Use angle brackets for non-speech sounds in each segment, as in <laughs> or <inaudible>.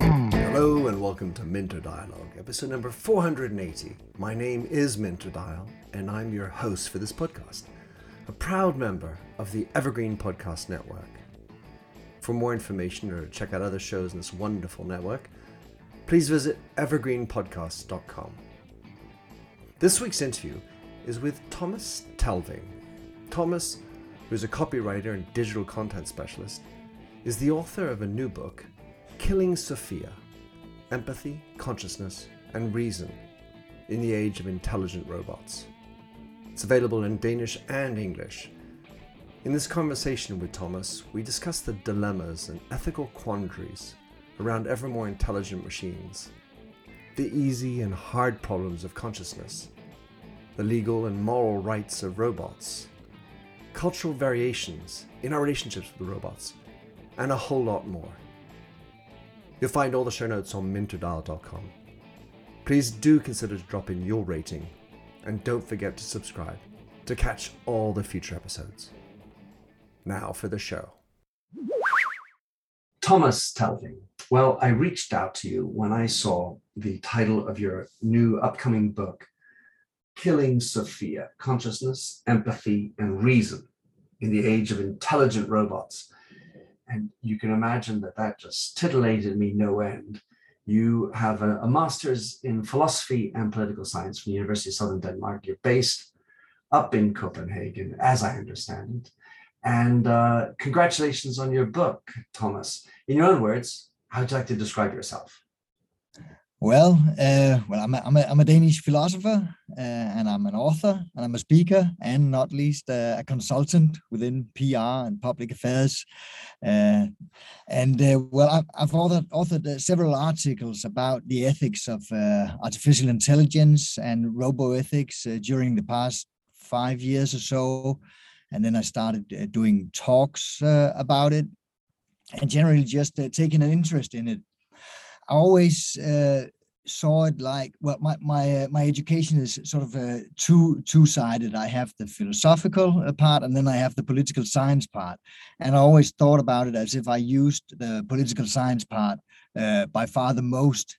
Hello and welcome to Minter Dialogue, episode number 480. My name is Minter Dial, and I'm your host for this podcast, a proud member of the Evergreen Podcast Network. For more information or check out other shows in this wonderful network, please visit evergreenpodcasts.com. This week's interview is with Thomas Telving. Thomas, who's a copywriter and digital content specialist, is the author of a new book, Killing Sophia Empathy, Consciousness, and Reason in the Age of Intelligent Robots. It's available in Danish and English. In this conversation with Thomas, we discuss the dilemmas and ethical quandaries around ever more intelligent machines, the easy and hard problems of consciousness, the legal and moral rights of robots, cultural variations in our relationships with the robots, and a whole lot more. You'll find all the show notes on minterdial.com. Please do consider dropping your rating, and don't forget to subscribe to catch all the future episodes. Now for the show. Thomas Telving. Well, I reached out to you when I saw the title of your new upcoming book, Killing Sophia Consciousness, Empathy, and Reason in the Age of Intelligent Robots. And you can imagine that that just titillated me no end. You have a, a master's in philosophy and political science from the University of Southern Denmark. You're based up in Copenhagen, as I understand it. And uh, congratulations on your book, Thomas. In your own words, how would you like to describe yourself? Well, uh, well, I'm a, I'm, a, I'm a Danish philosopher, uh, and I'm an author, and I'm a speaker, and not least uh, a consultant within PR and public affairs. Uh, and uh, well, I've, I've authored, authored uh, several articles about the ethics of artificial intelligence and roboethics during the past five years or so. And then I started doing talks about it, and generally just taking an interest in it I always uh, saw it like well, my my uh, my education is sort of uh, two two sided. I have the philosophical uh, part, and then I have the political science part. And I always thought about it as if I used the political science part uh, by far the most.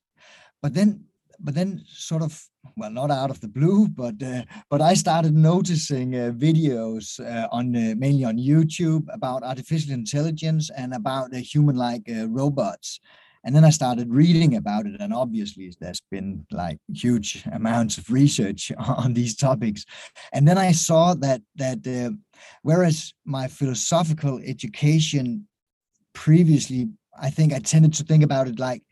But then, but then, sort of well, not out of the blue, but uh, but I started noticing uh, videos uh, on uh, mainly on YouTube about artificial intelligence and about human-like uh, robots, and then I started reading about it, and obviously there's been like huge amounts of research <laughs> on these topics. And then I saw that that uh, whereas my philosophical education previously, I think I tended to think about it like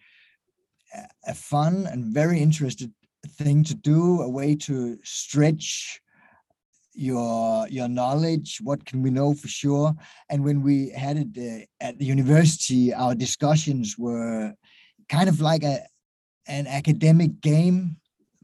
a fun and very interested thing to do, a way to stretch your your knowledge what can we know for sure? And when we had it uh, at the university our discussions were kind of like a an academic game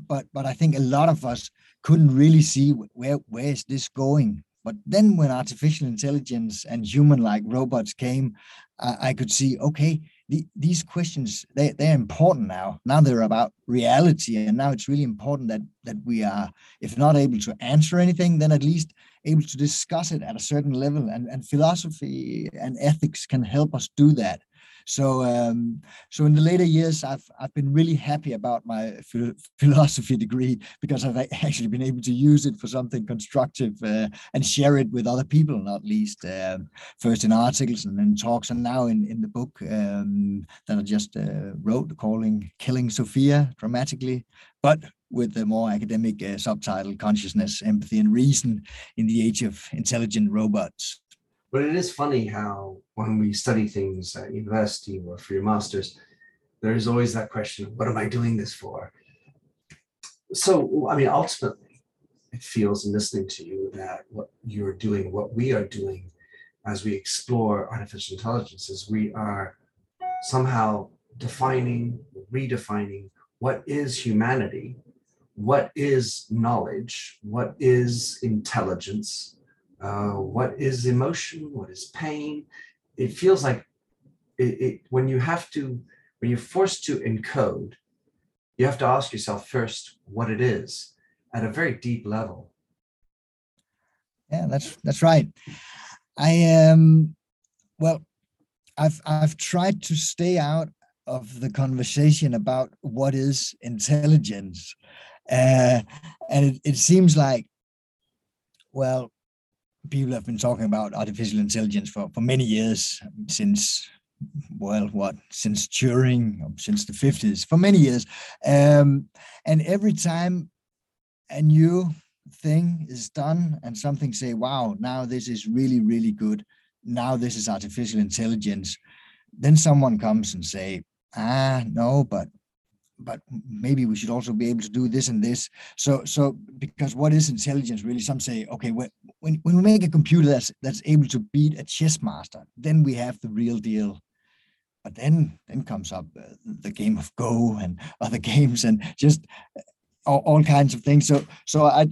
but but i think a lot of us couldn't really see where where is this going. But then when artificial intelligence and human like robots came uh, i could see okay the, these questions they, they're important now now they're about reality and now it's really important that that we are if not able to answer anything then at least able to discuss it at a certain level and, and philosophy and ethics can help us do that so, um, so in the later years, I've I've been really happy about my <laughs> philosophy degree because I've actually been able to use it for something constructive uh, and share it with other people, not least um, first in articles and then talks, and now in in the book um, that I just uh, wrote, calling "Killing Sophia" dramatically, but with the more academic uh, subtitle "Consciousness, Empathy, and Reason in the Age of Intelligent Robots." But it is funny how when we study things at university or for your masters, there is always that question, what am I doing this for? So, I mean, ultimately, it feels in listening to you that what you're doing, what we are doing as we explore artificial intelligence is we are somehow defining, redefining what is humanity, what is knowledge, what is intelligence, uh, what is emotion, what is pain. It feels like it, it, when you have to, when you're forced to encode, you have to ask yourself first what it is at a very deep level. Yeah, that's that's right. I um, well, I've I've tried to stay out of the conversation about what is intelligence, uh, and it, it seems like, well, people have been talking about artificial intelligence for for many years since well, what since Turing, since the 50s, for many years. Um, and every time a new thing is done and something say, wow, now this is really, really good. Now this is artificial intelligence. Then someone comes and say, ah, no, but but maybe we should also be able to do this and this. So, so because what is intelligence really? Some say, okay, when when, we make a computer that's that's able to beat a chess master, then we have the real deal but then then comes up uh, the game of Go and other <laughs> games and just uh, all, all kinds of things. So so I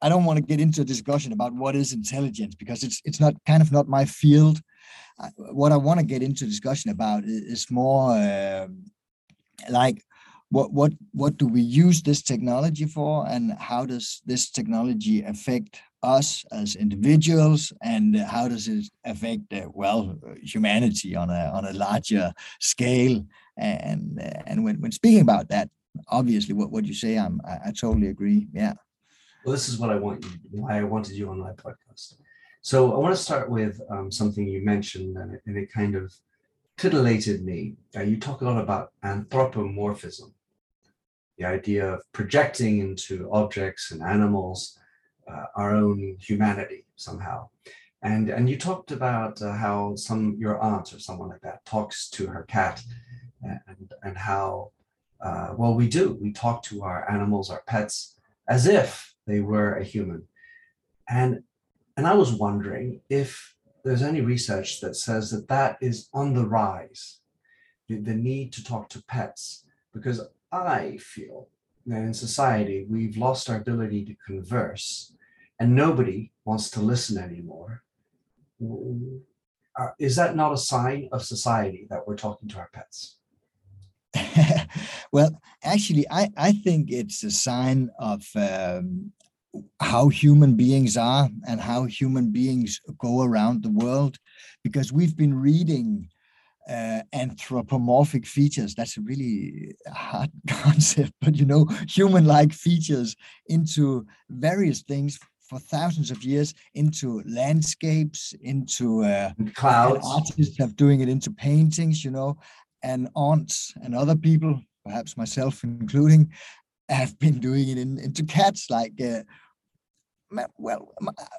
I don't want to get into a discussion about what is intelligence because it's it's not kind of not my field. Uh, what I want to get into discussion about is more uh, like what what what do we use this technology for? And how does this technology affect us as individuals? And how does it affect uh, well humanity on a on a larger scale? And and when, when speaking about that obviously what, what you say I'm I, I totally agree. Yeah. Well this is what I want you why I wanted you on my podcast. So I want to start with um, something you mentioned and it, and it kind of titillated me. Uh, you talk a lot about anthropomorphism the idea of projecting into objects and animals uh, our own humanity somehow. And and you talked about uh, how some your aunt or someone like that talks to her cat, and and how uh, well we do we talk to our animals, our pets, as if they were a human, and and I was wondering if there's any research that says that that is on the rise, the, the need to talk to pets, because I feel that in society we've lost our ability to converse and nobody wants to listen anymore. Uh, is that not a sign of society that we're talking to our pets? <laughs> well, actually, I, I think it's a sign of um, how human beings are and how human beings go around the world because we've been reading uh, anthropomorphic features. That's a really hard <laughs> concept, but you know, human like features into various things for thousands of years into landscapes, into uh, clouds. artists have doing it into paintings, you know, and aunts and other people, perhaps myself including, have been doing it in, into cats. Like, uh, well,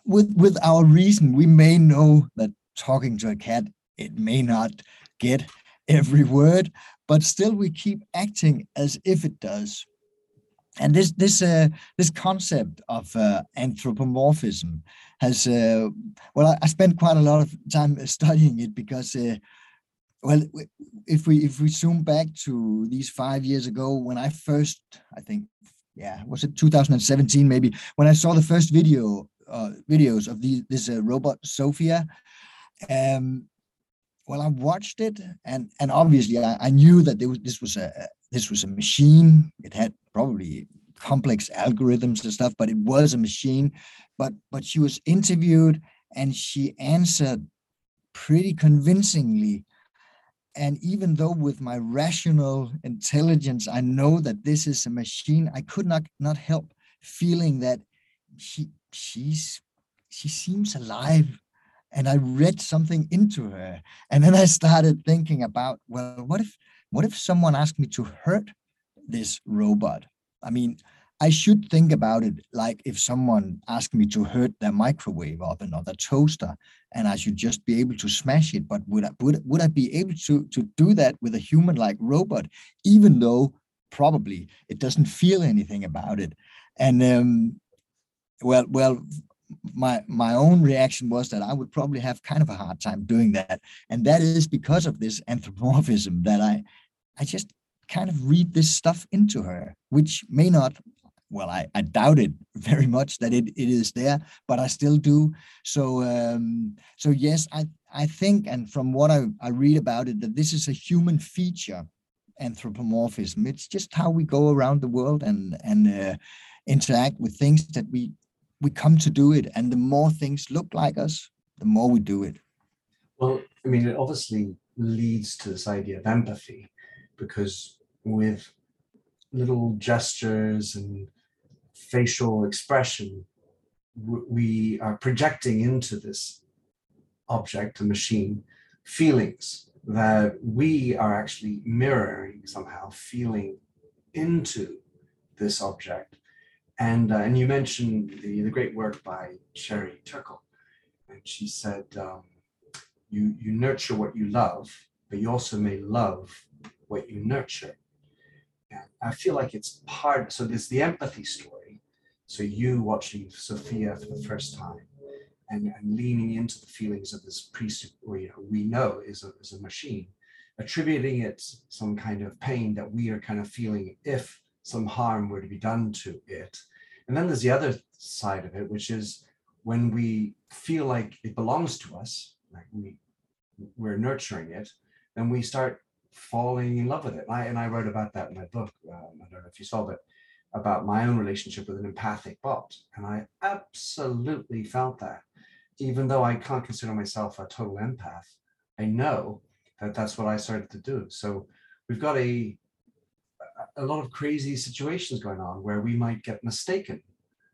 with with our reason, we may know that talking to a cat, it may not get every word, but still we keep acting as if it does. And this this uh, this concept of uh, anthropomorphism has uh, well I, I, spent quite a lot of time <laughs> studying it because uh, well if we if we zoom back to these five years ago when I first I think yeah was it 2017 maybe when I saw the first video uh, videos of the, this uh, robot Sophia um, well I watched it and and obviously I, I knew that was, this was a this was a machine. It had probably complex algorithms and stuff, but it was a machine. But but she was interviewed and she answered pretty convincingly. And even though with my rational intelligence, I know that this is a machine, I could not not help feeling that she she's she seems alive and I read something into her. And then I started thinking about, well, what if what if someone asked me to hurt this robot? I mean, I should think about it like if someone asked me to hurt their microwave oven or the toaster, and I should just be able to smash it. But would I would, would I be able to to do that with a human-like robot, even though probably it doesn't feel anything about it? And um, well, well, my my own reaction was that I would probably have kind of a hard time doing that, and that is because of this anthropomorphism that I I just kind of read this stuff into her, which may not, well, I, I doubt it <laughs> very much that it, it is there, but I still do. So, um, so yes, I, I think, and from what I, I read about it, that this is a human feature, anthropomorphism. It's just how we go around the world and, and uh, interact with things that we, we come to do it. And the more things look like us, the more we do it. Well, I mean, it obviously leads to this idea of empathy because with little gestures and facial expression, we are projecting into this object, a machine, feelings that we are actually mirroring somehow, feeling into this object. And, uh, and you mentioned the, the great work by Sherry Turkle. And she said, um, you, you nurture what you love, but you also may love what you nurture. And I feel like it's part, so there's the empathy story. So you watching Sophia for the first time and, and leaning into the feelings of this priest we, we know is a, is a machine, attributing it some kind of pain that we are kind of feeling if some harm were to be done to it. And then there's the other side of it, which is when we feel like it belongs to us, like we we're nurturing it, then we start falling in love with it. And I, and I wrote about that in my book. Um, I don't know if you saw, but about my own relationship with an empathic bot. And I absolutely felt that. Even though I can't consider myself a total empath, I know that that's what I started to do. So we've got a a lot of crazy situations going on where we might get mistaken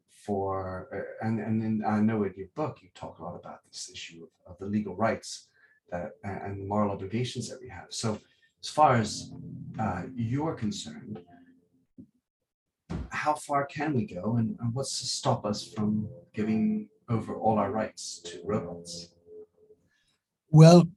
for, uh, and, and I know in your book, you talk a lot about this issue of, of the legal rights that, and moral obligations that we have. So as far as uh, you're concerned, how far can we go and, and what's to stop us from giving over all our rights to robots? Well,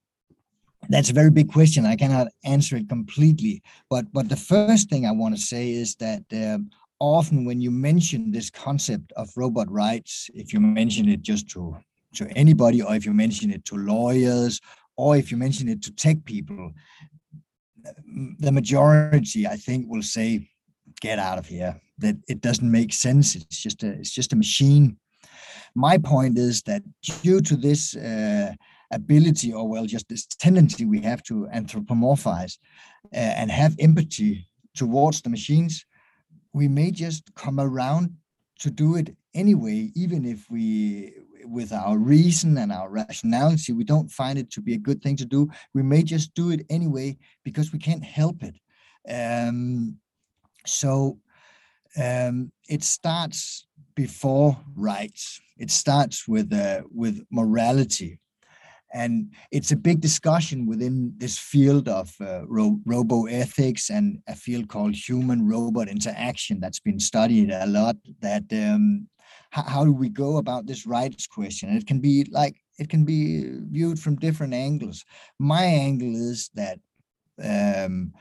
that's a very big question. I cannot answer it completely. But but the first thing I want to say is that um, often when you mention this concept of robot rights, if you mention it just to to anybody, or if you mention it to lawyers, or if you mention it to tech people, the majority, I think, will say, "Get out of here." That it doesn't make sense. It's just a it's just a machine. My point is that due to this. Uh, ability or well just this tendency we have to anthropomorphize uh, and have empathy towards the machines we may just come around to do it anyway even if we with our reason and our rationality we don't find it to be a good thing to do. We may just do it anyway because we can't help it. Um, so um, it starts before rights. It starts with uh, with morality and it's a big discussion within this field of uh, ro- robo ethics and a field called human robot interaction that's been studied a lot. That um, how, how do we go about this rights question? And it can be like it can be viewed from different angles. My angle is that um,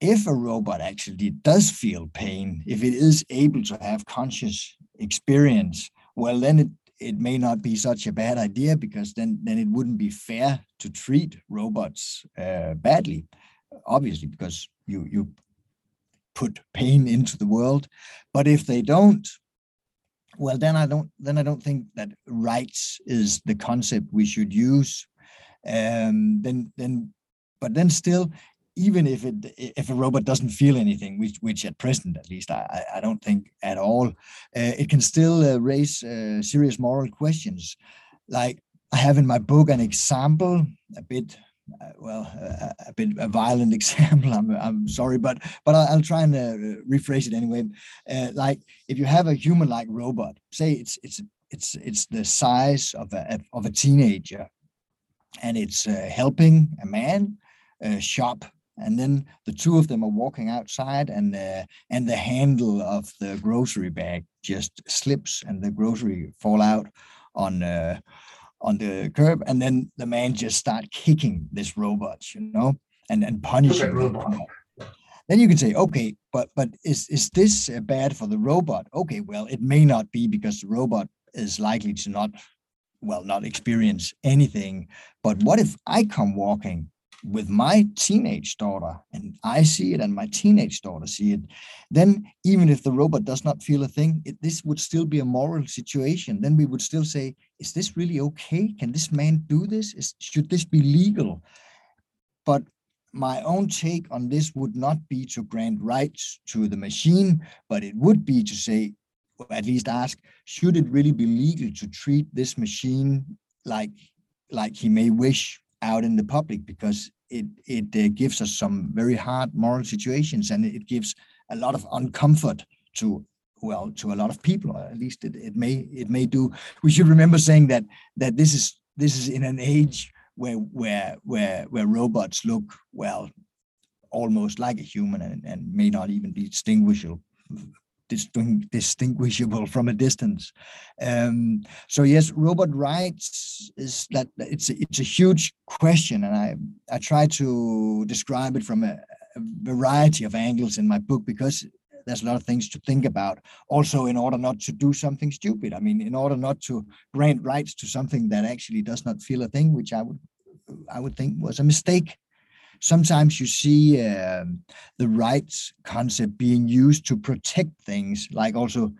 if a robot actually does feel pain, if it is able to have conscious experience, well, then it it may not be such a bad idea because then then it wouldn't be fair to treat robots uh, badly obviously because you you put pain into the world. But if they don't well then i don't then i don't think that rights is the concept we should use. Um then then but then still even if it if a robot doesn't feel anything, which which at present at least I I don't think at all, uh, it can still uh, raise uh, serious moral questions. Like I have in my book an example, a bit uh, well a, bit a violent <laughs> example. I'm I'm sorry, but but I'll, I'll try and uh, rephrase it anyway. Uh, like if you have a human-like robot, say it's it's it's it's the size of a of a teenager, and it's helping a man shop and then the two of them are walking outside and uh, and the handle of the grocery bag just slips and the grocery fall out on uh, on the curb. And then the man just start kicking this robot you know and and punishing robot. then you can say okay but but is is this uh, bad for the robot? Okay well it may not be because the robot is likely to not well not experience anything. But what if i come walking with my teenage daughter and I see it and my teenage daughter see it, then even if the robot does not feel a thing, it, this would still be a moral situation. Then we would still say, is this really okay? Can this man do this? Is, should this be legal? But my own take on this would not be to grant rights to the machine, but it would be to say, or at least ask, should it really be legal to treat this machine like like he may wish out in the public because it it uh, gives us some very hard moral situations and it gives a lot of uncomfort to well to a lot of people. At least it, it may it may do. We should remember saying that that this is this is in an age where where where where robots look well almost like a human and, and may not even be distinguishable distinguishable from a distance. Um, so yes, robot rights is that it's a, it's a huge question, and I I try to describe it from a, a variety of angles in my book because there's a lot of things to think about. Also, in order not to do something stupid. I mean, in order not to grant rights to something that actually does not feel a thing, which I would I would think was a mistake sometimes you see um, the rights concept being used to protect things like also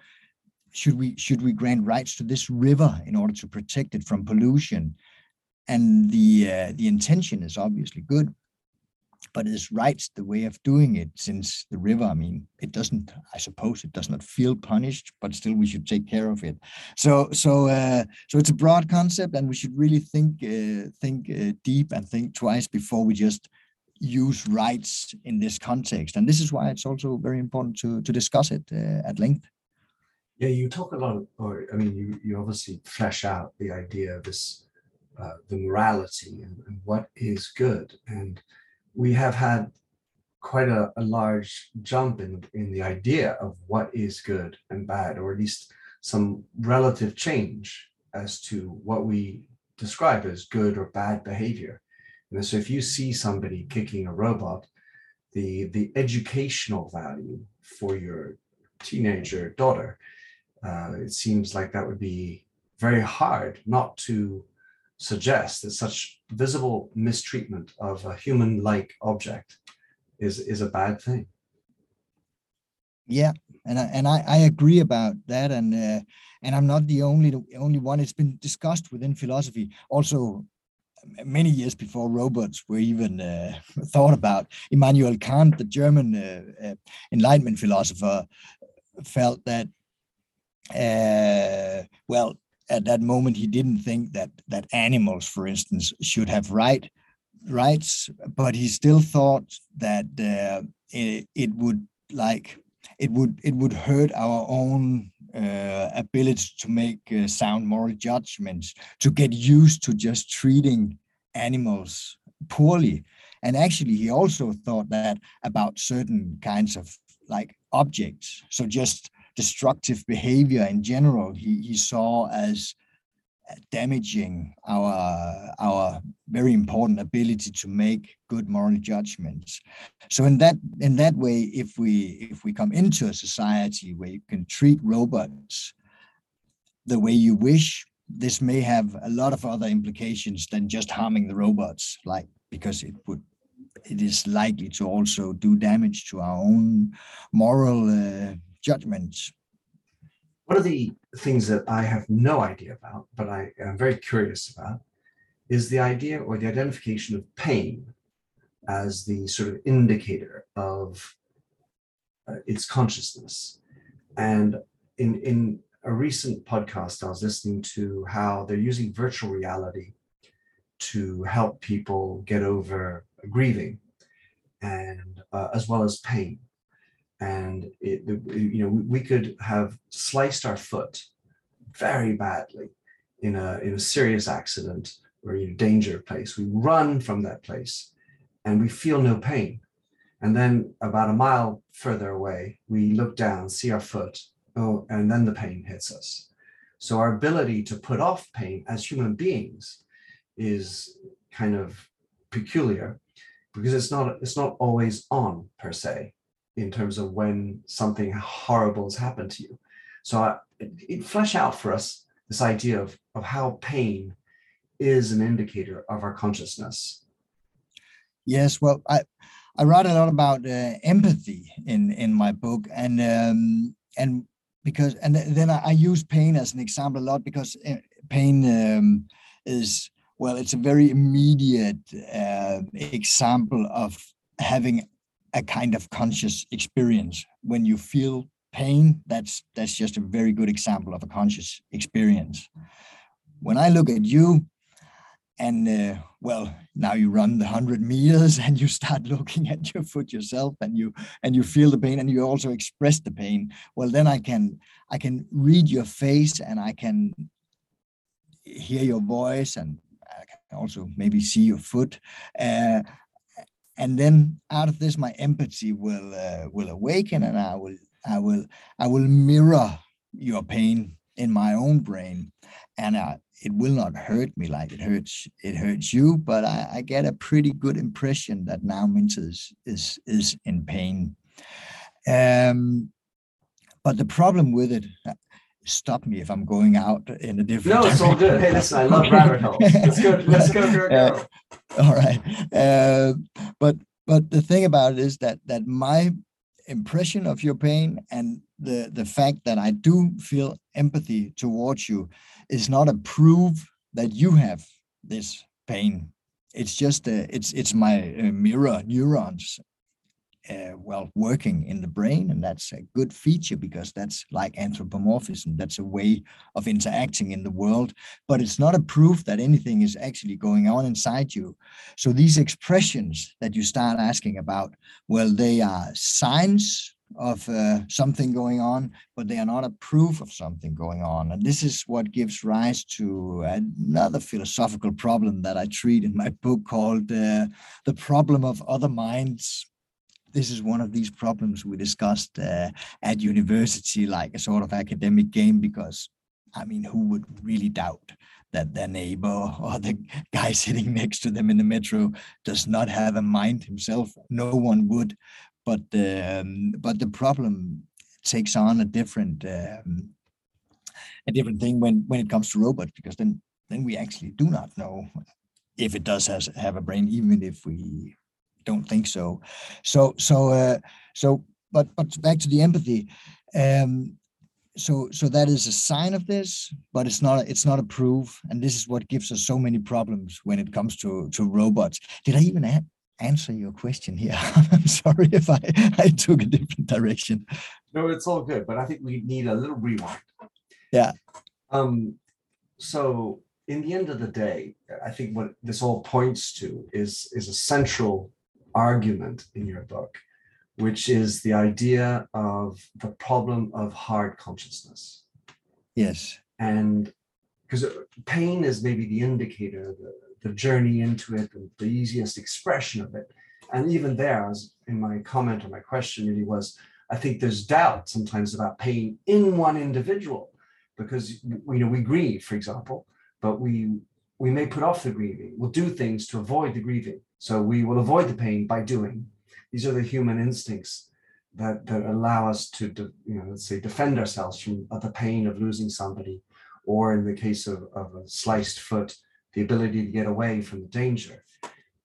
should we should we grant rights to this river in order to protect it from pollution? And the uh, the intention is obviously good but is rights the way of doing it since the river i mean it doesn't i suppose it does not feel punished but still we should take care of it. So so uh, so it's a broad concept and we should really think uh, think uh, deep and think twice before we just use rights in this context. And this is why it's also very important to, to discuss it uh, at length. Yeah, you talk a lot, or I mean, you, you obviously flesh out the idea of this, uh, the morality and, and, what is good. And we have had quite a, a large jump in, in the idea of what is good and bad, or at least some relative change as to what we describe as good or bad behavior. And so if you see somebody kicking a robot, the, the educational value for your teenager daughter, uh, it seems like that would be very hard not to suggest that such visible mistreatment of a human-like object is, is a bad thing. Yeah, and I, and I, I agree about that, and uh, and I'm not the only the only one. It's been discussed within philosophy. Also, many years before robots were even uh, thought about. Immanuel Kant, the German uh, uh, Enlightenment philosopher, felt that, uh, well, at that moment he didn't think that that animals, for instance, should have right rights, but he still thought that uh, it, it would like it would it would hurt our own uh, ability to make uh, sound moral judgments, to get used to just treating animals poorly. And actually, he also thought that about certain kinds of like objects. So just destructive behavior in general, he, he saw as damaging our our very important ability to make good moral judgments. So in that in that way if we if we come into a society where you can treat robots the way you wish this may have a lot of other implications than just harming the robots like because it would it is likely to also do damage to our own moral uh, judgments one of the things that I have no idea about, but I am very curious about, is the idea or the identification of pain as the sort of indicator of uh, its consciousness. And in, in a recent podcast, I was listening to how they're using virtual reality to help people get over grieving and uh, as well as pain and it, you know we could have sliced our foot very badly in a in a serious accident or in a danger place. We run from that place and we feel no pain. And then about a mile further away we look down see our foot oh and then the pain hits us. So our ability to put off pain as human beings is kind of peculiar because it's not it's not always on per se in terms of when something horrible has happened to you. So I, it, it flesh out for us this idea of, of how pain is an indicator of our consciousness. Yes, well, I I write a lot about uh, empathy in in my book, and um, and because and then I, I, use pain as an example a lot because uh, pain um, is well, it's a very immediate uh, example of having a kind of conscious experience. When you feel pain, that's that's just a very good example of a conscious experience. When I look at you, and uh, well now you run the 100 meters <laughs> and you start looking at your foot yourself and you and you feel the pain and you also express the pain well then i can i can read your face and i can hear your voice and i can also maybe see your foot uh, and then out of this my empathy will uh, will awaken and i will i will i will mirror your pain in my own brain. And uh, it will not hurt me like it hurts it hurts you but i, I get a pretty good impression that now Minter is is is in pain. Um but the problem with it stop me if i'm going out in a different no it's all good hey listen i love <laughs> rabbit holes let's go let's go, go, go. Uh, all right uh, but but the thing about it is that that my impression of your pain and the the fact that I do feel empathy towards you is not a proof that you have this pain. It's just a, it's it's my uh, mirror neurons uh, well working in the brain and that's a good feature because that's like anthropomorphism. That's a way of interacting in the world but it's not a proof that anything is actually going on inside you. So these expressions that you start asking about well they are signs of uh, something going on, but they are not a proof of something going on. And this is what gives rise to another philosophical problem that I treat in my book called uh, The Problem of Other Minds this is one of these problems we discussed uh, at university, like a sort of academic game, because I mean, who would really doubt that their neighbor <laughs> or the guy sitting next to them in the metro does not have a mind himself? No one would. But um, but the problem takes on a different um, a different thing when when it comes to robots, because then then we actually do not know if it does has, have a brain, even if we don't think so. So so uh, so but but back to the empathy. Um, so so that is a sign of this, but it's not it's not a proof, and this is what gives us so many problems when it comes to to robots. Did I even answer your question here? <laughs> I'm sorry if I I took a different direction. No, it's all good, but I think we need a little rewind. Yeah. Um. So in the end of the day, I think what this all points to is is a central argument in your book, which is the idea of the problem of hard consciousness. Yes. And because pain is maybe the indicator, the, the journey into it, and the easiest expression of it. And even there, as in my comment or my question, really was I think there's doubt sometimes about pain in one individual because you know we grieve, for example, but we we may put off the grieving. We'll do things to avoid the grieving. So we will avoid the pain by doing. These are the human instincts that, that allow us to, you know, let's say, defend ourselves from the pain of losing somebody, or in the case of, of a sliced foot, the ability to get away from the danger.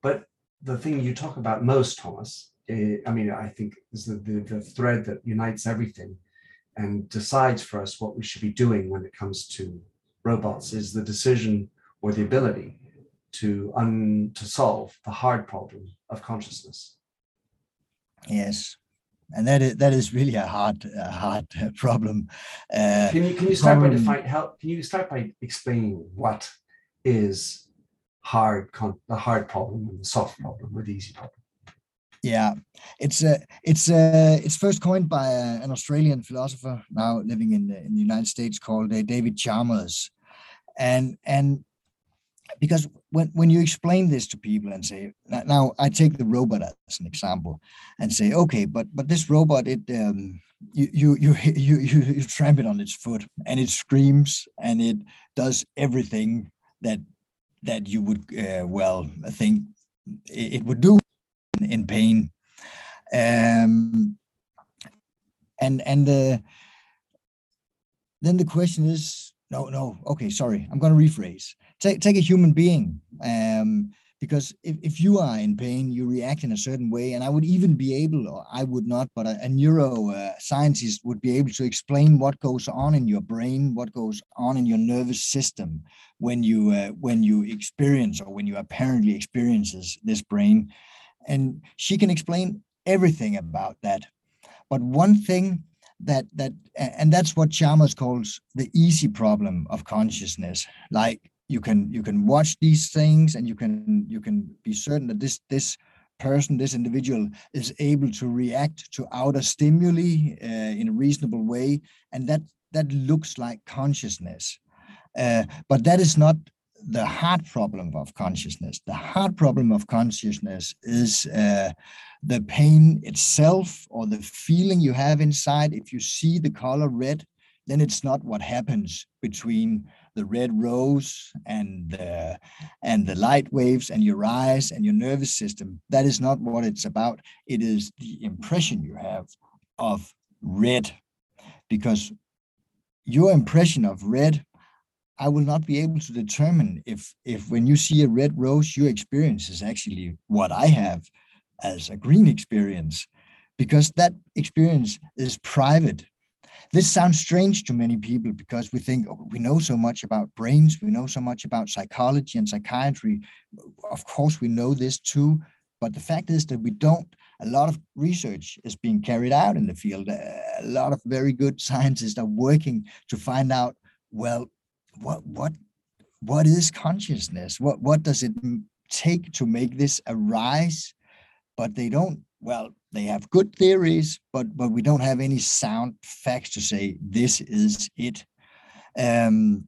But the thing you talk about most, Thomas, eh, I mean, I think is the, the, the thread that unites everything and decides for us what we should be doing when it comes to robots is the decision or the ability to un, to solve the hard problem of consciousness. Yes, and that is that is really a hard a hard problem. Uh, can you can you start problem, by define how can you start by explaining what is hard con- the hard problem and the soft problem or the easy problem? Yeah, it's uh, it's uh, it's first coined by uh, an Australian philosopher now living in the, in the United States called uh, David Chalmers, and and because when, when you explain this to people and say now i take the robot as an example and say okay but but this robot it um, you, you you <laughs> you you you tramp it on its foot and it screams and it does everything that that you would uh, well think it would do in, in pain. Um and and uh, then the question is no no okay sorry i'm going to rephrase take take a human being um, because if, if you are in pain you react in a certain way and i would even be able or i would not but a, a uh, would be able to explain what goes on in your brain what goes on in your nervous system when you uh, when you experience or when you apparently experiences this brain. And she can explain everything about that. But one thing that that and that's what Chalmers calls the easy problem of consciousness. Like you can you can watch these things and you can you can be certain that this this person this individual is able to react to outer stimuli uh, in a reasonable way. And that that looks like consciousness. Uh, but that is not the hard problem of consciousness. The hard problem of consciousness is uh, the pain itself or the feeling you have inside. If you see the color red then it's not what happens between the red rose and the, and the light waves and your eyes and your nervous system. That is not what it's about. It is the impression you have of red, because your impression of red, I will not be able to determine if if when you see a red rose, your experience is actually what I have as a green experience, because that experience is private this sounds strange to many people because we think oh, we know so much about brains, we know so much about psychology and psychiatry. Of course, we know this too, but the fact is that we don't. A lot of research is being carried out in the field. A lot of very good <laughs> scientists are working to find out, well, what what what is consciousness? What what does it take to make this arise? But they don't well, they have good theories, but but we don't have any sound facts to say this is it. Um,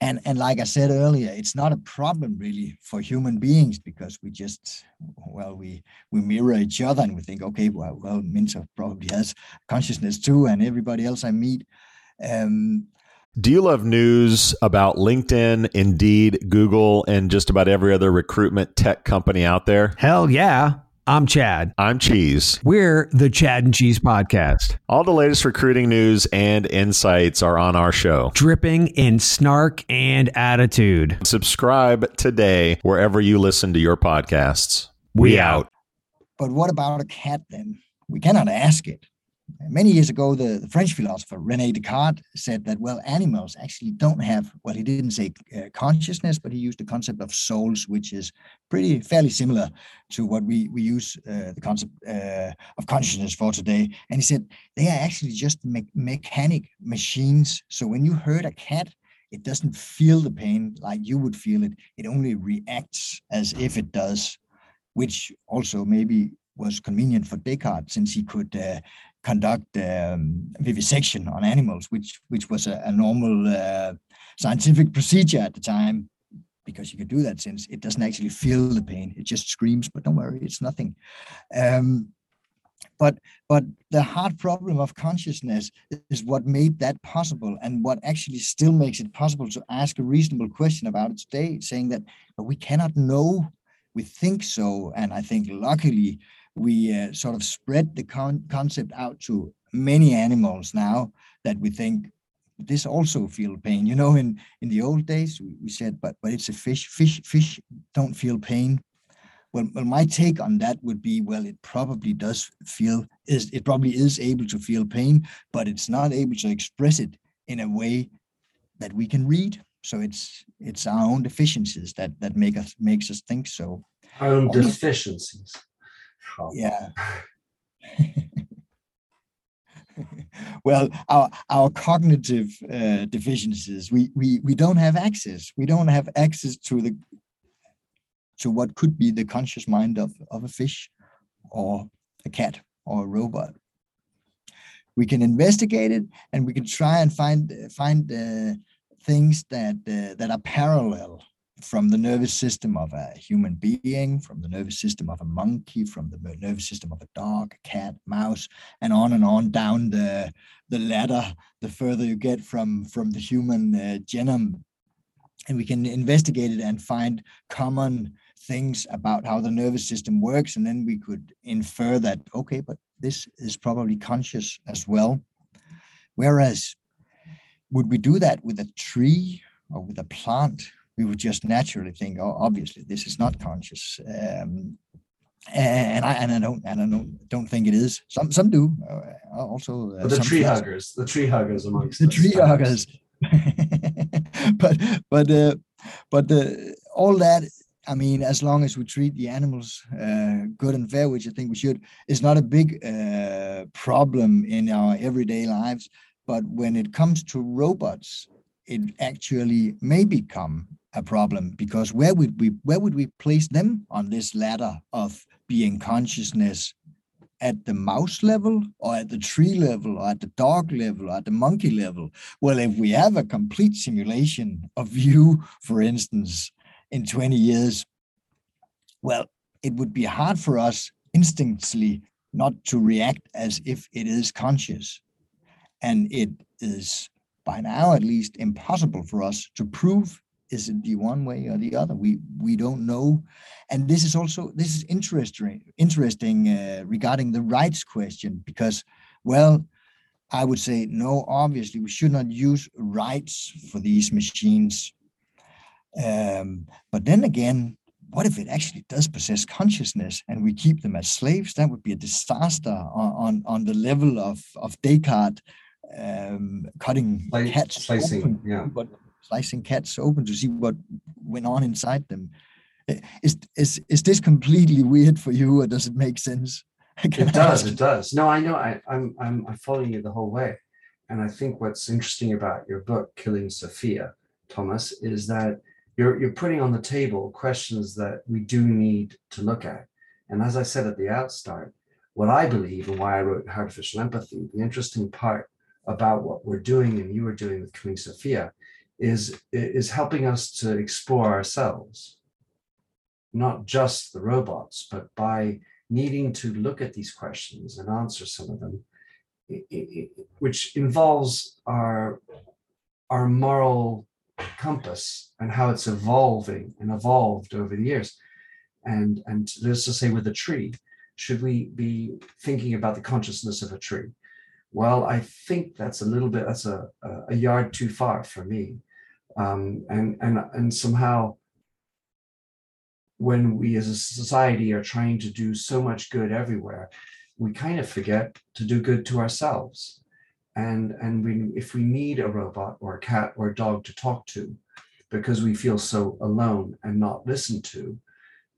and and like I said earlier, it's not a problem really for human beings because we just well we we mirror each other and we think okay well well Minter probably has consciousness too, and everybody else I meet. Um, do you love news about LinkedIn, Indeed, Google, and just about every other recruitment tech company out there? Hell yeah. I'm Chad. I'm Cheese. We're the Chad and Cheese Podcast. All the latest recruiting news and insights are on our show, dripping in snark and attitude. Subscribe today wherever you listen to your podcasts. We, we out. But what about a cat then? We cannot ask it. Many years ago, the, the, French philosopher Rene Descartes said that, well, animals actually don't have, well, he didn't say uh, consciousness, but he used the concept of souls, which is pretty fairly similar to what we, we use uh, the concept uh, of consciousness for today. And he said they are actually just me- mechanic machines. So when you hurt a cat, it doesn't feel the pain like you would feel it. It only reacts as if it does, which also maybe was convenient for Descartes since he could uh, conduct um, vivisection on animals, which which was a, a normal uh, scientific procedure at the time, because you could do that since it doesn't actually feel the pain; it just screams. But don't worry, it's nothing. Um, but but the hard problem of consciousness is what made that possible, and what actually still makes it possible to ask a reasonable question about it today, saying that but we cannot know. We think so, and I think luckily we uh, sort of spread the con- concept out to many animals now that we think this also feel pain. You know, in in the old days we, we said, but but it's a fish. Fish fish don't feel pain. Well, well, my take on that would be, well, it probably does feel is it probably is able to feel pain, but it's not able to express it in a way that we can read. So it's it's our own deficiencies that that make us makes us think so. Our own deficiencies. Yeah. well, our our cognitive uh, deficiencies, we we we don't have access. We don't have access to the to what could be the conscious mind of of a fish, or a cat, or a robot. We can investigate it, and we can try and find find uh, things that uh, that are parallel from the nervous system of a human being, from the nervous system of a monkey, from the nervous system of a dog, a cat, mouse, and on and on down the, the ladder, the further you get from, from the human uh, genome. And we can investigate it and find common things about how the nervous system works. And then we could infer that, okay, but this is probably conscious as well. Whereas, would we do that with a tree or with a plant? We would just naturally think, oh, obviously this is not conscious. Um, and I and I don't and I don't don't think it is. Some some do. Uh, also, uh, the tree huggers, the tree huggers amongst the tree huggers. <laughs> but but uh, but the, all that I mean, as long as we treat the animals uh, good and fair, which I think we should, is not a big uh, problem in our everyday lives. But when it comes to robots, it actually may become a problem because where would we where would we place them on this ladder of being consciousness at the mouse level or at the tree level or at the dog level or at the monkey level? Well if we have a complete simulation of you for instance in 20 years well it would be hard for us instinctively not to react as if it is conscious. And it is by now at least impossible for us to prove is it the one way or the other. We we don't know. And this is also this is interesting interesting uh, regarding the rights question because well i would say no obviously we should not use rights for these machines. Um, but then again what if it actually does possess consciousness and we keep them as slaves? That would be a disaster on on, on the level of of descartes um, cutting Slice, cats slicing, open, yeah. but slicing cats open to see what went on inside them. Eh, is is is this completely weird for you, or does it make sense? <laughs> It does. It does. No, I know. I, I'm I'm I'm following you the whole way, and I think what's interesting about your book, Killing Sophia, Thomas, is that you're you're putting on the table questions that we do need to look at. And as I said at the outstart, what I believe and why I wrote Heartificial Empathy, the interesting part about what we're doing and you are doing with Killing Sophia is is helping us to explore ourselves. Not just the robots but by needing to look at these questions and answer some of them which involves our our moral compass and how it's evolving and evolved over the years. And and let's just say with a tree should we be thinking about the consciousness of a tree well, I think that's a little bit that's a a yard too far for me, um, and and and somehow when we as a society are trying to do so much good everywhere, we kind of forget to do good to ourselves, and and we if we need a robot or a cat or a dog to talk to, because we feel so alone and not listened to,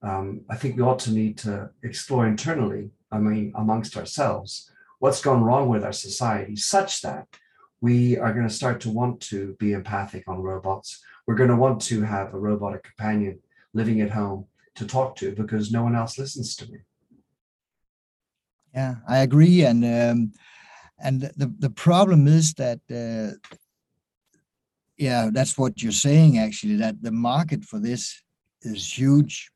um, I think we ought to need to explore internally. I mean, amongst ourselves what's gone wrong with our society such that we are going to start to want to be empathic on robots. We're going to want to have a robotic companion living at home to talk to because no one else listens to me. Yeah, I agree, and um, and the the problem is that uh, yeah, that's what you're saying actually. That the market for this is huge,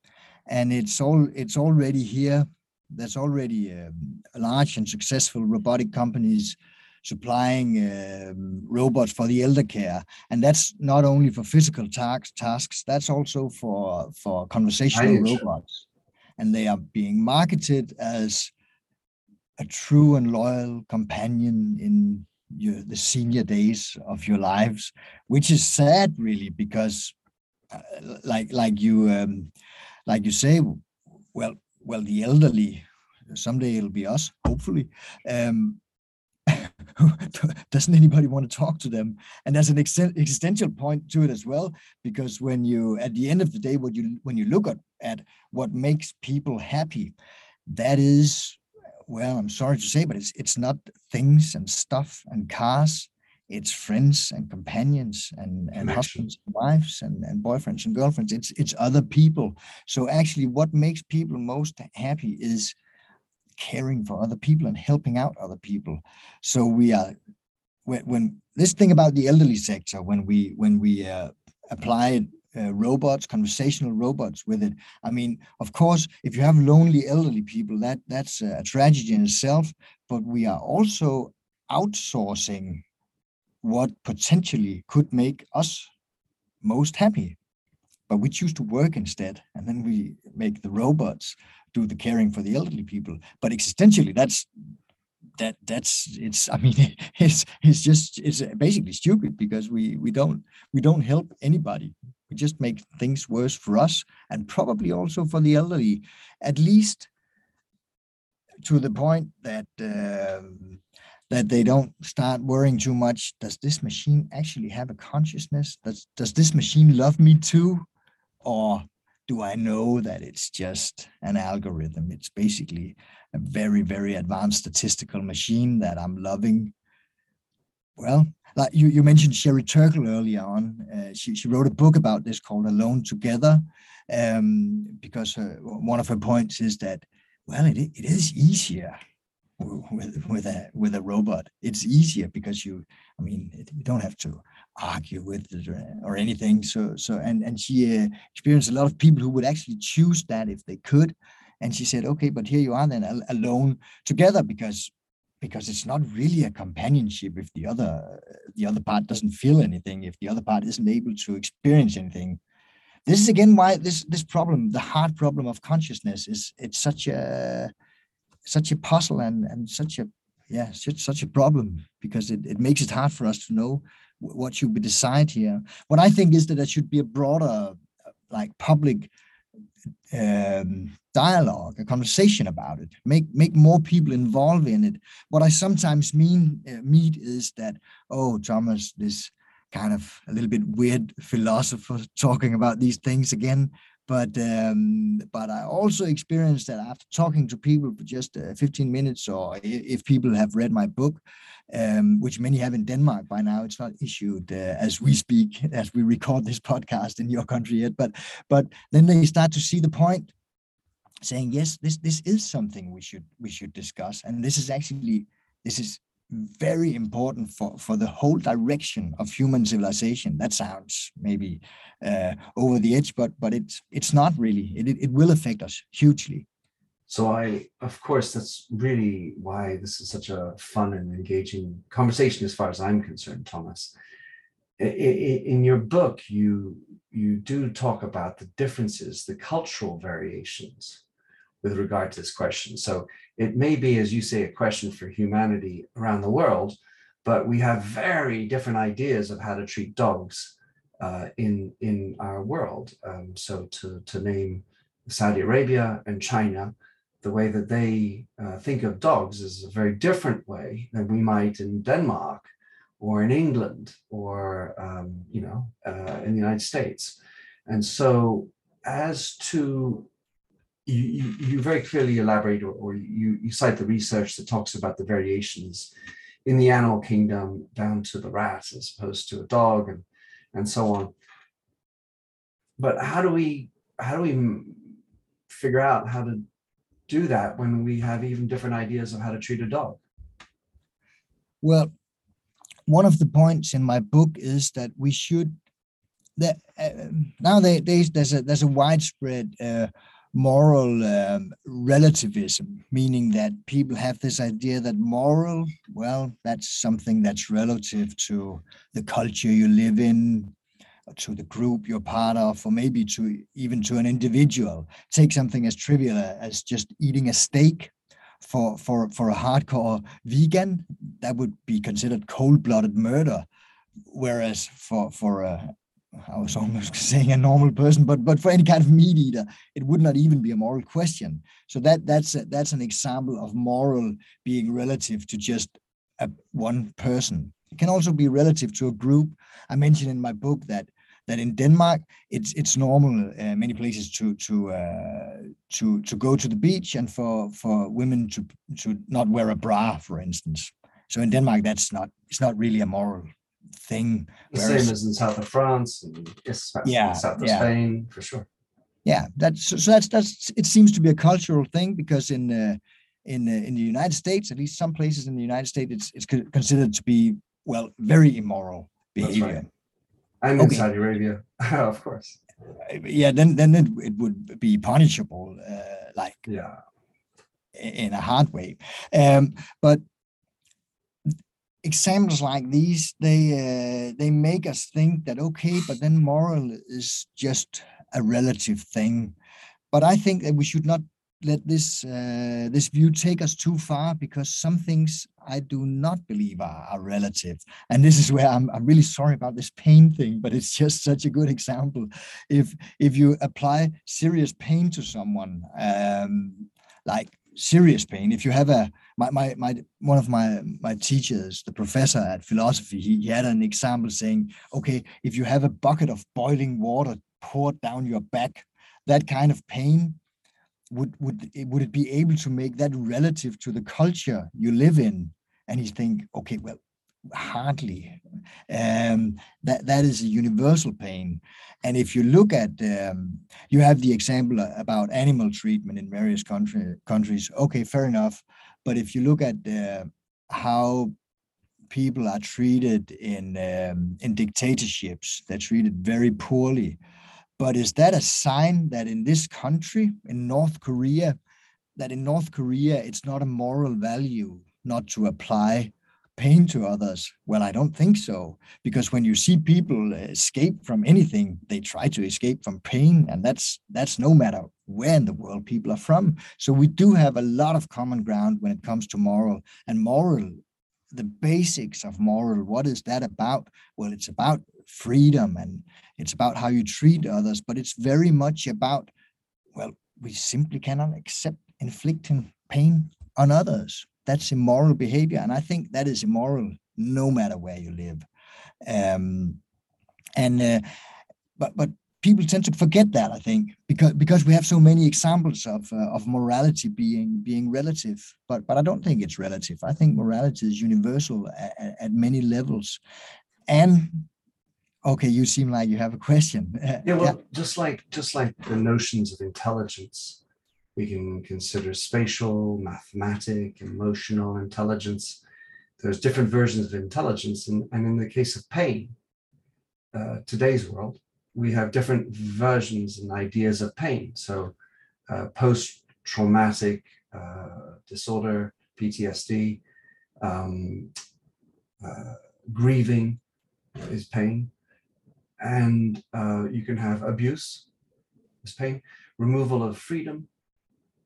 and it's all it's already here there's already um, large and successful robotic companies supplying um, robots for the elder care. And that's not only for physical tasks tasks that's also for for conversational robots. And they are being marketed as a true and loyal companion in your, the senior days of your lives which is sad really because uh, like like you um, like you say well well, the elderly, someday it'll be us, hopefully. Um, <laughs> doesn't anybody want to talk to them? And there's an ex- existential point to it as well, because when you, at the end of the day, what you when you look at, at what makes people happy, that is, well, I'm sorry to say, but it's it's not things and stuff and cars it's friends and companions and, and husbands and wives and, and boyfriends and girlfriends. It's it's other people. So actually what makes people most happy is caring for other people and helping out other people. So we are when, when this thing about the elderly sector when we when we uh, applied uh, robots conversational robots with it i mean of course if you have lonely elderly people that that's a tragedy in itself but we are also outsourcing what potentially could make us most happy. But we choose to work instead, and then we make the robots do the caring for the elderly people. But existentially, that's that that's it's i mean <laughs> it's it's just it's basically stupid because we we don't we don't help anybody we just make things worse for us and probably also for the elderly at least to the point that um, that they don't start worrying too much. Does this machine actually have a consciousness? Does, does this machine love me too? Or do I know that it's just an algorithm? It's basically a very, very advanced statistical machine that I'm loving well, like you, you mentioned Sherry Turkle earlier on. Uh, she, she wrote a book about this called Alone Together, um, because her, one of her points is that, well, it, it is easier with, with a with a robot. It's easier because you, I mean, you don't have to argue with it or, or anything. So so and and she uh, experienced a lot of people who would actually choose that if they could. And she said, okay, but here you are then alone together because because it's not really a companionship if the other the other part doesn't feel anything if the other part isn't able to experience anything this is again why this this problem the hard problem of consciousness is it's such a such a puzzle and and such a yeah such, such a problem because it, it makes it hard for us to know what should we decide here what i think is that there should be a broader like public um, dialogue, a conversation about it. Make make more people involved in it. What I sometimes mean uh, meet is that oh, Thomas, this kind of a little bit weird philosopher talking about these things again. But um, but I also experienced that after talking to people for just uh, 15 minutes, or if people have read my book, um, which many have in Denmark by now. It's not issued uh, as we speak, <laughs> as we record this podcast in your country yet. But but then they start to see the point, saying yes, this this is something we should we should discuss, and this is actually this is very important for for the whole direction of human civilization. That sounds maybe uh, over the edge, but but it's it's not really. It, it it will affect us hugely. So I, of course, that's really why this is such a fun and engaging conversation, as far as I'm concerned, Thomas. In your book, you you do talk about the differences, the cultural variations with regard to this question. So it may be, as you say, a question for humanity around the world, but we have very different ideas of how to treat dogs uh, in in our world. Um, so to to name Saudi Arabia and China, the way that they uh, think of dogs is a very different way than we might in Denmark or in England or um, you know uh, in the United States. And so, as to you, you, very clearly elaborate or, or you, you cite the research that talks about the variations in the animal kingdom down to the rat as opposed to a dog and and so on. But how do we how do we figure out how to do that when we have even different ideas of how to treat a dog? Well, one of the points in my book is that we should that uh, nowadays there's a there's a widespread uh, moral um, relativism, meaning that people have this idea that moral, well, that's something that's relative to the culture you live in, to the group you're part of, or maybe to even to an individual. Take something as trivial as just eating a steak. For, for, for a hardcore vegan, that would be considered cold-blooded murder. Whereas for, for a, I was <laughs> almost saying a normal person, but but for any kind of meat eater, it would not even be a moral question. So that that's a, that's an example of moral being relative to just a, one person. It can also be relative to a group. I mentioned in my book that that in Denmark it's it's normal uh, many places to to uh, to to go to the beach and for for women to to not wear a bra, for instance. So in Denmark, that's not it's not really a moral thing. The Whereas, same as in south of France and yes, yeah, south of yeah. Spain for sure. Yeah, that's so that's that's it seems to be a cultural thing because in uh, in uh, in the United States, at least some places in the United States, it's it's considered to be well very immoral behavior. I'm okay. in Saudi Arabia, <laughs> of course. Yeah, then then it, it would be punishable, uh, like yeah, in a hard way. Um, but examples like these, they uh, they make us think that okay, but then moral is just a relative thing. But I think that we should not let this uh, this view take us too far because some things I do not believe are, are, relative. And this is where I'm, I'm really sorry about this pain thing, but it's just such a good example. If if you apply serious pain to someone, um, like serious pain, if you have a my, my my one of my my teachers, the professor at philosophy, he, he had an example saying, okay, if you have a bucket of boiling water poured down your back, that kind of pain would would would it be able to make that relative to the culture you live in and you think okay well hardly. Um, that that is a universal pain. And if you look at, um, you have the example about animal treatment in various country, countries. Okay, fair enough. But if you look at uh, how people are treated in um, in dictatorships, they're treated very poorly. But is that a sign that in this country, in North Korea, that in North Korea it's not a moral value not to apply pain to others? Well, I don't think so. Because when you see people escape from anything, they try to escape from pain, and that's that's no matter where in the world people are from. So we do have a lot of common ground when it comes to moral. And moral, the basics of moral, what is that about? Well, it's about freedom and it's about how you treat others, but it's very much about, well, we simply cannot accept inflicting pain on others that's immoral behavior and i think that is immoral no matter where you live. Um, and uh, but but people tend to forget that i think because because we have so many examples of uh, of morality being being relative. But but i don't think it's relative. I think morality is universal at, at many levels. And okay you seem like you have a question. <laughs> Yeah well yeah. just like just like the notions of intelligence we can consider spatial, mathematic, emotional intelligence. There's different versions of intelligence. And, and in the case of pain, uh, today's world, we have different versions and ideas of pain. So, uh, post traumatic uh, disorder, PTSD, um, uh, grieving is pain. And uh, you can have abuse is pain, removal of freedom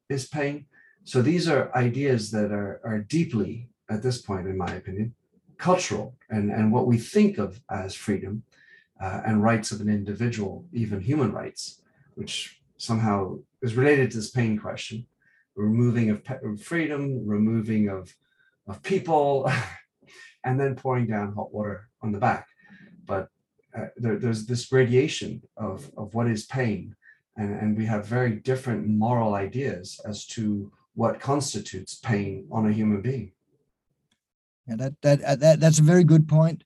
is pain. So these are ideas that are, are deeply, at this point, in my opinion, cultural and, and what we think of as freedom uh, and rights of an individual, even human rights, which somehow is related to this pain question removing of freedom, removing of, of people, <laughs> and then pouring down hot water on the back. But uh, there, there's this gradation of, of what is pain and, and we have very different moral ideas as to what constitutes pain on a human being. Yeah, that that uh, that that's a very good point.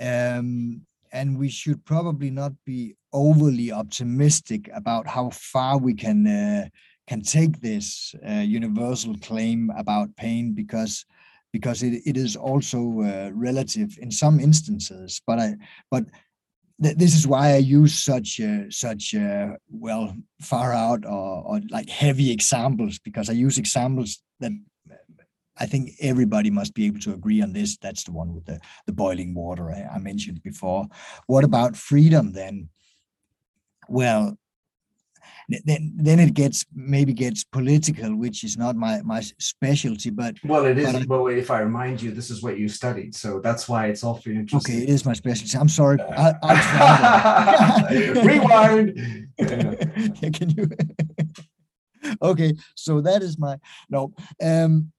Um, and we should probably not be overly optimistic about how far we can uh, can take this uh, universal claim about pain because because it, it is also uh, relative in some instances. But I but this is why I use such uh, such uh, well far out or, or, like heavy examples because I use examples that I think everybody must be able to agree on this. That's the one with the the boiling water I, I mentioned before. What about freedom then? Well, then then it gets maybe gets political, which is not my my specialty. But well, it is. But, if I remind you, this is what you studied, so that's why it's awfully interesting. Okay, it is my specialty. I'm sorry. I, I'll <laughs> <laughs> <laughs> Rewind. yeah, can you? okay, so that is my no. Um,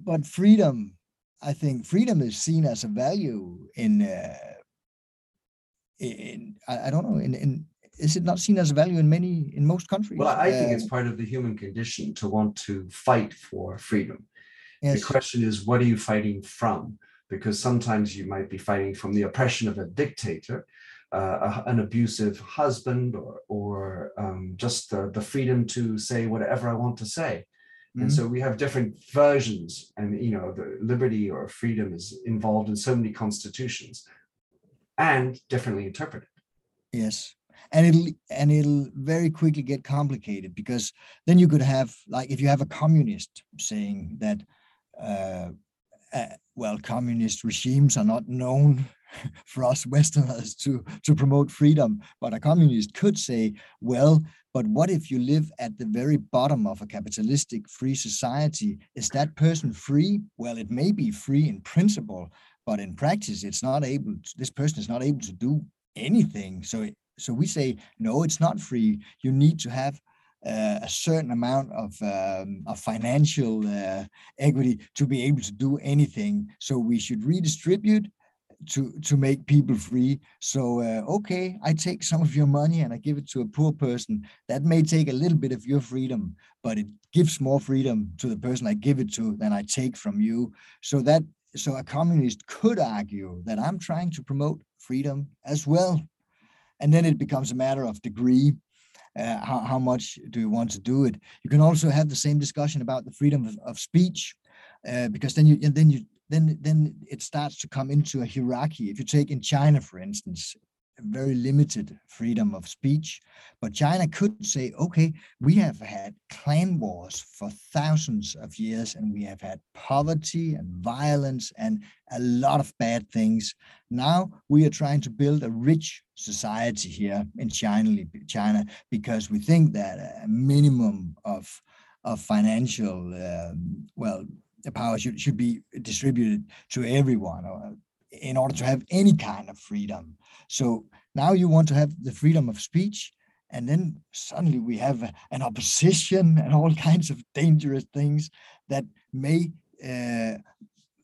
but freedom, I think freedom is seen as a value in. Uh, in I, I don't know in in is it not seen as a value in many in most countries? Well, I think uh, it's part of the human condition to want to fight for freedom. Yes. The question is, what are you fighting from? Because sometimes you might be fighting from the oppression of a dictator, uh, an abusive husband, or or um, just the, the freedom to say whatever I want to say. Mm-hmm. And so we have different versions, and you know, the liberty or freedom is involved in so many constitutions, and differently interpreted. Yes, and it'll and it'll very quickly get complicated because then you could have like if you have a communist saying that uh, uh, well communist regimes are not known <laughs> for us westerners to to promote freedom but a communist could say well but what if you live at the very bottom of a capitalistic free society? Is that person free? Well it may be free in principle but in practice it's not able to, this person is not able to do anything so so we say no it's not free. You need to have uh, a certain amount of, um, of financial uh, equity to be able to do anything. So we should redistribute to to make people free. So uh, okay i take some of your money and i give it to a poor person. That may take a little bit of your freedom but it gives more freedom to the person i give it to than i take from you. So that so a communist could argue that I'm trying to promote freedom as well. And then it becomes a matter of degree. Uh, how, how much do you want to do it? You can also have the same discussion about the freedom of, of speech, uh, because then you then you then then it starts to come into a hierarchy. If you take in China, for instance, very limited freedom of speech. But China could say, okay, we have had clan wars for thousands of years, and we have had poverty and violence and a lot of bad things. Now we are trying to build a rich society here in China, China because we think that a minimum of of financial um, well the power should, should be distributed to everyone in order to have any kind of freedom. So now you want to have the freedom of speech, and then suddenly we have an opposition <laughs> and all kinds of dangerous things that may uh,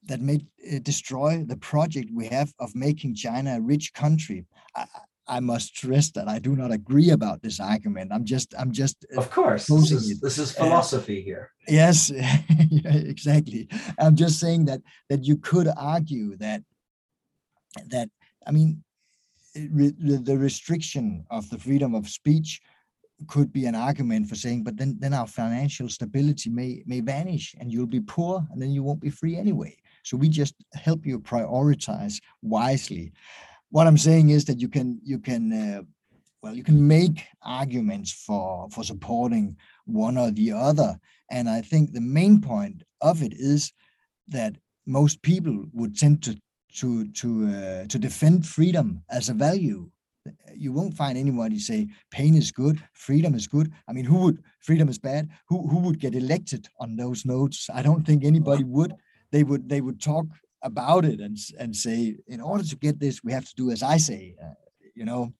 that may uh, destroy the project we have of making China a rich country. I, I must stress that I do not agree about this argument. I'm just, I'm just. Uh, of course, this is, this is philosophy uh, here. Yes, <laughs> yeah, exactly. I'm just saying that that you could argue that that I mean, re, the restriction of the freedom of speech could be an argument for saying, but then then our financial stability may may vanish, and you'll be poor, and then you won't be free anyway. So we just help you prioritize wisely. What I'm saying is that you can you can uh, well you can make arguments for for supporting one or the other, and I think the main point of it is that most people would tend to to to uh, to defend freedom as a value. You won't find anybody say pain is good freedom is good. I mean who would freedom is bad? Who who would get elected on those notes? I don't think anybody would. They would they would talk about it and and say in order to get this we have to do as i say uh, you know?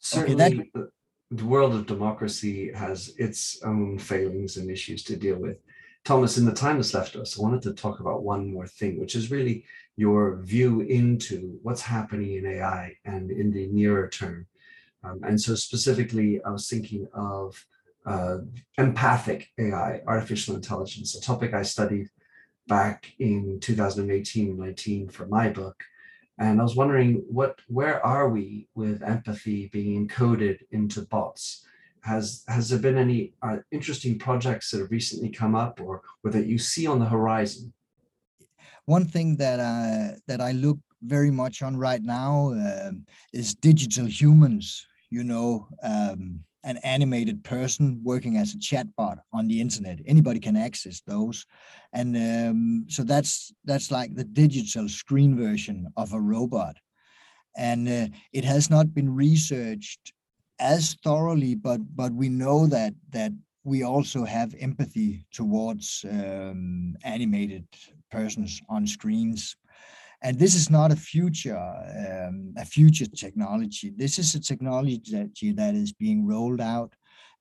Certainly okay, that, the world of democracy has its own failings and issues to deal with. Thomas in the time that's left us i wanted to talk about one more thing which is really your view into what's happening in AI and in the nearer term. Um, and so specifically, I was thinking of uh, empathic AI, artificial intelligence, a topic I studied back in 2018-19 for my book. And I was wondering what, where are we with empathy being encoded into bots? Has, has there been any uh, interesting projects that have recently come up or, or that you see on the horizon one thing that I that I look very much on right now um, is digital humans. You know, um, an animated person working as a chatbot on the internet. Anybody can access those, and um, so that's that's like the digital screen version of a robot, and uh, it has not been researched as thoroughly, but but we know that that we also have empathy towards um, animated persons on screens. And this is not a future um, a future technology. This is a technology that is being rolled out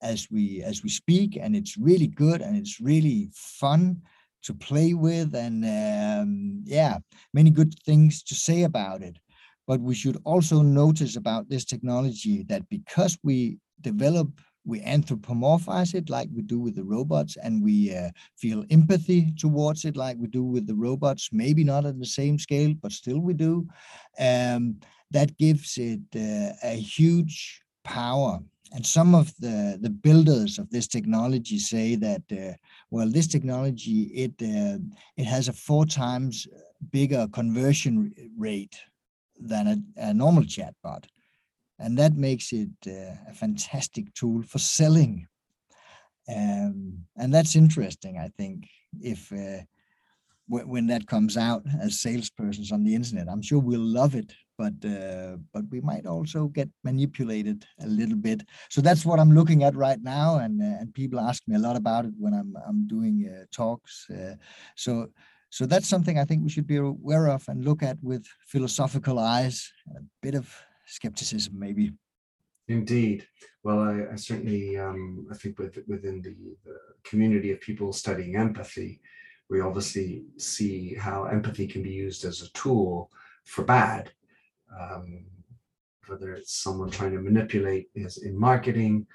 as we as we speak, and it's really good and it's really fun to play with, and um, yeah, many good things to say about it. But we should also notice about this technology that because we develop we anthropomorphize it like we do with the robots and we uh, feel empathy towards it like we do with the robots maybe not at the same scale but still we do. Um, that gives it uh, a huge power. And some of the the builders of this technology say that uh, well this technology it uh, it has a four times bigger conversion rate than a, a normal chatbot and that makes it uh, a fantastic tool for selling. Um, and that's interesting i think if uh, w- when that comes out as salespersons on the internet. I'm sure we'll love it but uh, but we might also get manipulated a little bit. So that's what i'm looking at right now and uh, and people ask me a lot about it when i'm i'm doing uh, talks uh, so so that's something i think we should be aware of and look at with philosophical eyes a bit of skepticism, maybe. Indeed. Well, I, I certainly, um, I think with, within the, the community of people studying empathy, we obviously see how empathy can be used as a tool for bad. Um, whether it's someone trying to manipulate is in marketing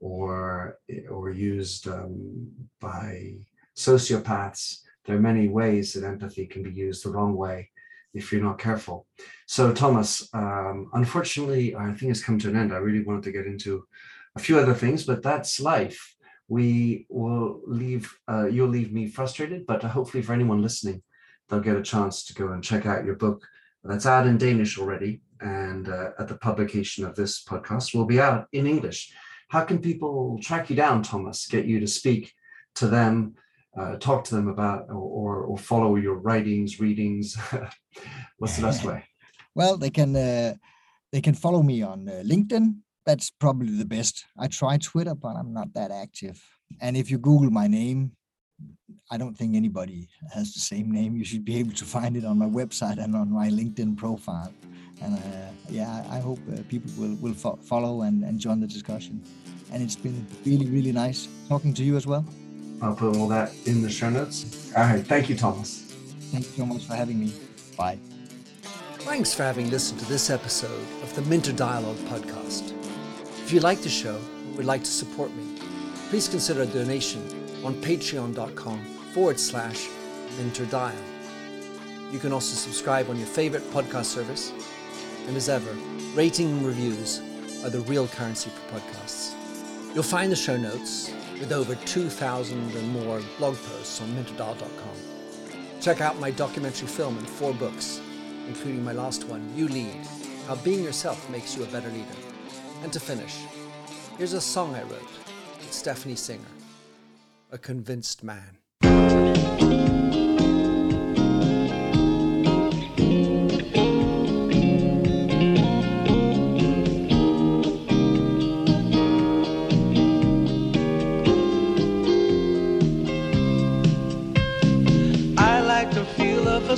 or or used um, by sociopaths there are many ways that empathy can be used the wrong way if you're not careful. So, Thomas, um, unfortunately, I think it's come to an end. I really wanted to get into a few other things, but that's life. We will leave, uh, you'll leave me frustrated, but hopefully, for anyone listening, they'll get a chance to go and check out your book. That's out in Danish already. And uh, at the publication of this podcast, will be out in English. How can people track you down, Thomas? Get you to speak to them, uh, talk to them about, or, or follow your writings, readings? <laughs> What's the best way? Well, they can uh, they can follow me on uh, LinkedIn. That's probably the best. I try Twitter, but I'm not that active. And if you Google my name, I don't think anybody has the same name. You should be able to find it on my website and on my LinkedIn profile. And uh, yeah, I hope uh, people will will fo- follow and, and join the discussion. And it's been really, really nice talking to you as well. I'll put all that in the show notes. All right. Thank you, Thomas. Thank you so much for having me. Bye. Thanks for having listened to this episode of the Minter Dialogue podcast. If you like the show and would like to support me, please consider a donation on patreon.com forward slash minterdial. You can also subscribe on your favorite podcast service. And as ever, rating and reviews are the real currency for podcasts. You'll find the show notes with over 2,000 and more blog posts on minterdial.com. Check out my documentary film and four books, including my last one, You Lead How Being Yourself Makes You a Better Leader. And to finish, here's a song I wrote with Stephanie Singer, A Convinced Man.